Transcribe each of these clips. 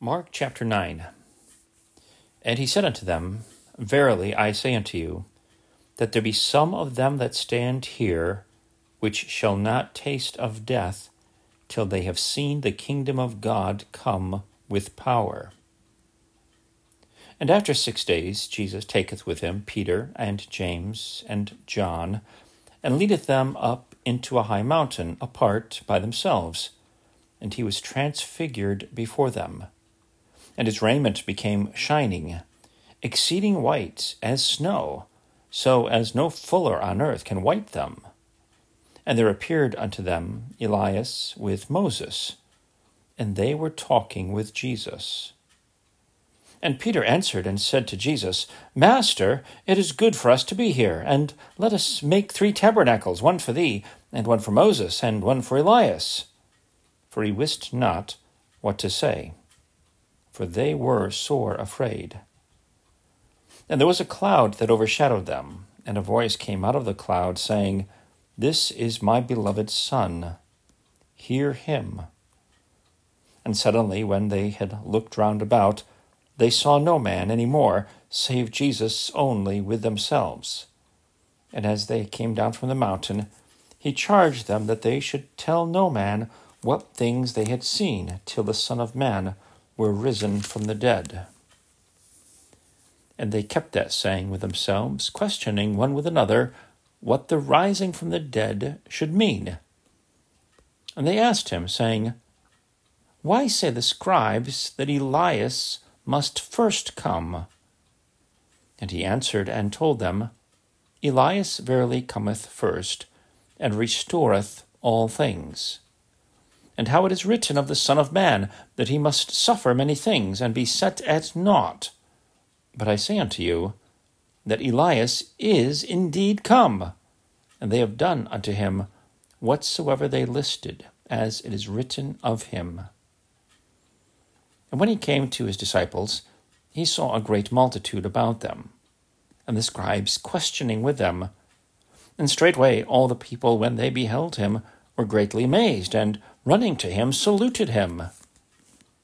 Mark chapter 9 And he said unto them, Verily I say unto you, that there be some of them that stand here, which shall not taste of death, till they have seen the kingdom of God come with power. And after six days Jesus taketh with him Peter and James and John, and leadeth them up into a high mountain apart by themselves, and he was transfigured before them and his raiment became shining, exceeding white as snow, so as no fuller on earth can white them. And there appeared unto them Elias with Moses, and they were talking with Jesus. And Peter answered and said to Jesus, Master, it is good for us to be here, and let us make three tabernacles, one for thee, and one for Moses, and one for Elias. For he wist not what to say for they were sore afraid. And there was a cloud that overshadowed them, and a voice came out of the cloud, saying, This is my beloved Son. Hear him. And suddenly, when they had looked round about, they saw no man any more, save Jesus only with themselves. And as they came down from the mountain, he charged them that they should tell no man what things they had seen till the Son of Man were risen from the dead. And they kept that saying with themselves, questioning one with another what the rising from the dead should mean. And they asked him, saying, Why say the scribes that Elias must first come? And he answered and told them, Elias verily cometh first, and restoreth all things and how it is written of the Son of Man, that he must suffer many things, and be set at naught. But I say unto you, that Elias is indeed come, and they have done unto him whatsoever they listed, as it is written of him. And when he came to his disciples, he saw a great multitude about them, and the scribes questioning with them. And straightway all the people, when they beheld him, were greatly amazed, and running to him, saluted him.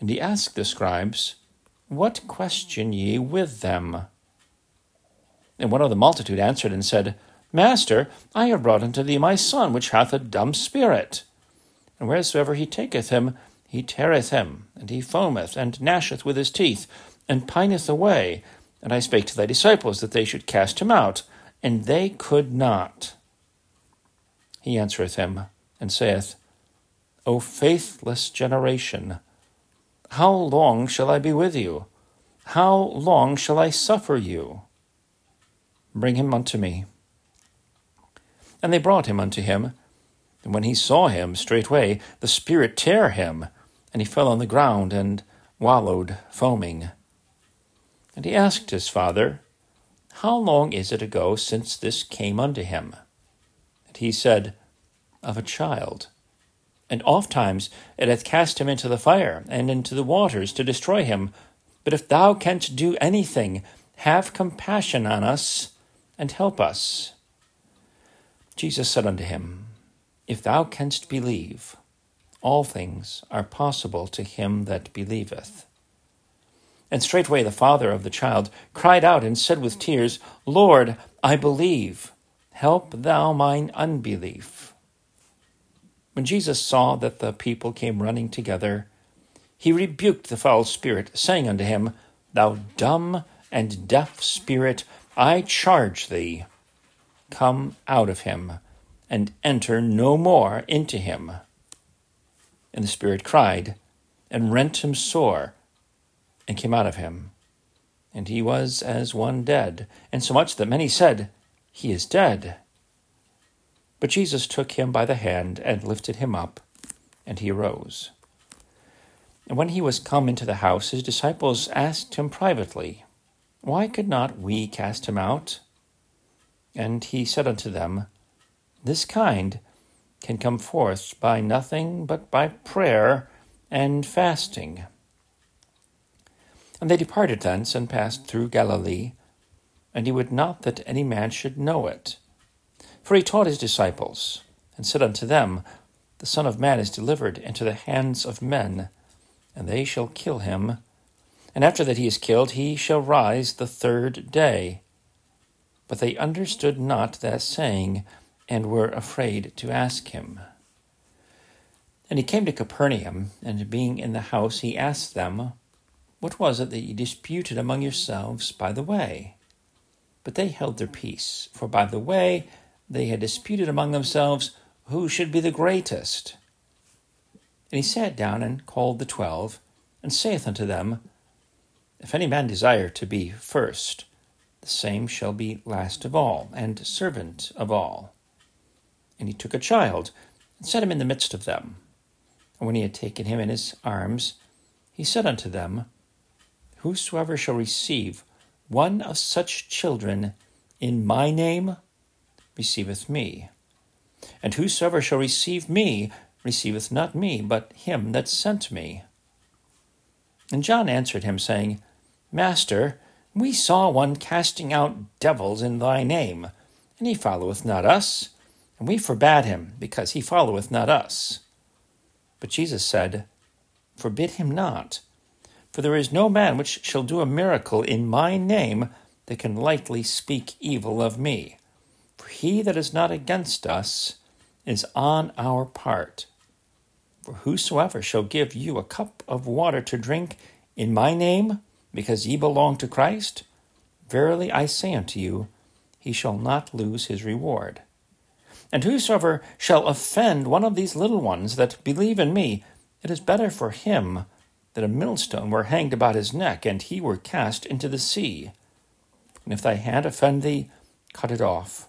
And he asked the scribes, What question ye with them? And one of the multitude answered and said, Master, I have brought unto thee my son, which hath a dumb spirit. And wheresoever he taketh him, he teareth him, and he foameth, and gnasheth with his teeth, and pineth away. And I spake to thy disciples that they should cast him out, and they could not. He answereth him, and saith, O faithless generation, how long shall I be with you? How long shall I suffer you? Bring him unto me. And they brought him unto him. And when he saw him, straightway the Spirit tear him, and he fell on the ground and wallowed, foaming. And he asked his father, How long is it ago since this came unto him? And he said, Of a child and oft times it hath cast him into the fire and into the waters to destroy him. But if thou canst do anything, have compassion on us and help us. Jesus said unto him, If thou canst believe, all things are possible to him that believeth. And straightway the father of the child cried out and said with tears, Lord, I believe. Help thou mine unbelief. When Jesus saw that the people came running together, he rebuked the foul spirit, saying unto him, Thou dumb and deaf spirit, I charge thee, come out of him, and enter no more into him. And the spirit cried, and rent him sore, and came out of him. And he was as one dead, and so much that many said, He is dead. But Jesus took him by the hand and lifted him up, and he arose. And when he was come into the house, his disciples asked him privately, Why could not we cast him out? And he said unto them, This kind can come forth by nothing but by prayer and fasting. And they departed thence and passed through Galilee, and he would not that any man should know it for he taught his disciples, and said unto them, The Son of Man is delivered into the hands of men, and they shall kill him. And after that he is killed, he shall rise the third day. But they understood not that saying, and were afraid to ask him. And he came to Capernaum, and being in the house, he asked them, What was it that ye disputed among yourselves by the way? But they held their peace, for by the way they had disputed among themselves who should be the greatest. And he sat down and called the twelve, and saith unto them, If any man desire to be first, the same shall be last of all, and servant of all. And he took a child, and set him in the midst of them. And when he had taken him in his arms, he said unto them, Whosoever shall receive one of such children in my name receiveth me. And whosoever shall receive me receiveth not me, but him that sent me. And John answered him, saying, Master, we saw one casting out devils in thy name, and he followeth not us. And we forbade him, because he followeth not us. But Jesus said, Forbid him not, for there is no man which shall do a miracle in my name that can lightly speak evil of me. He that is not against us is on our part. For whosoever shall give you a cup of water to drink in my name, because ye belong to Christ, verily I say unto you, he shall not lose his reward. And whosoever shall offend one of these little ones that believe in me, it is better for him that a millstone were hanged about his neck, and he were cast into the sea. And if thy hand offend thee, cut it off.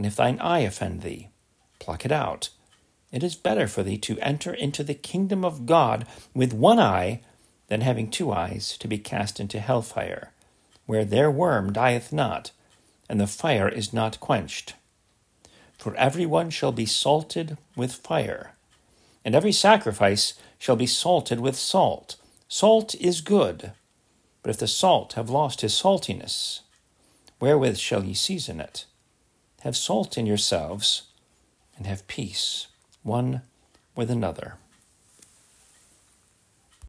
And if thine eye offend thee, pluck it out. It is better for thee to enter into the kingdom of God with one eye than having two eyes to be cast into hell fire, where their worm dieth not, and the fire is not quenched. For every one shall be salted with fire, and every sacrifice shall be salted with salt. Salt is good, but if the salt have lost his saltiness, wherewith shall ye season it? Have salt in yourselves, and have peace one with another.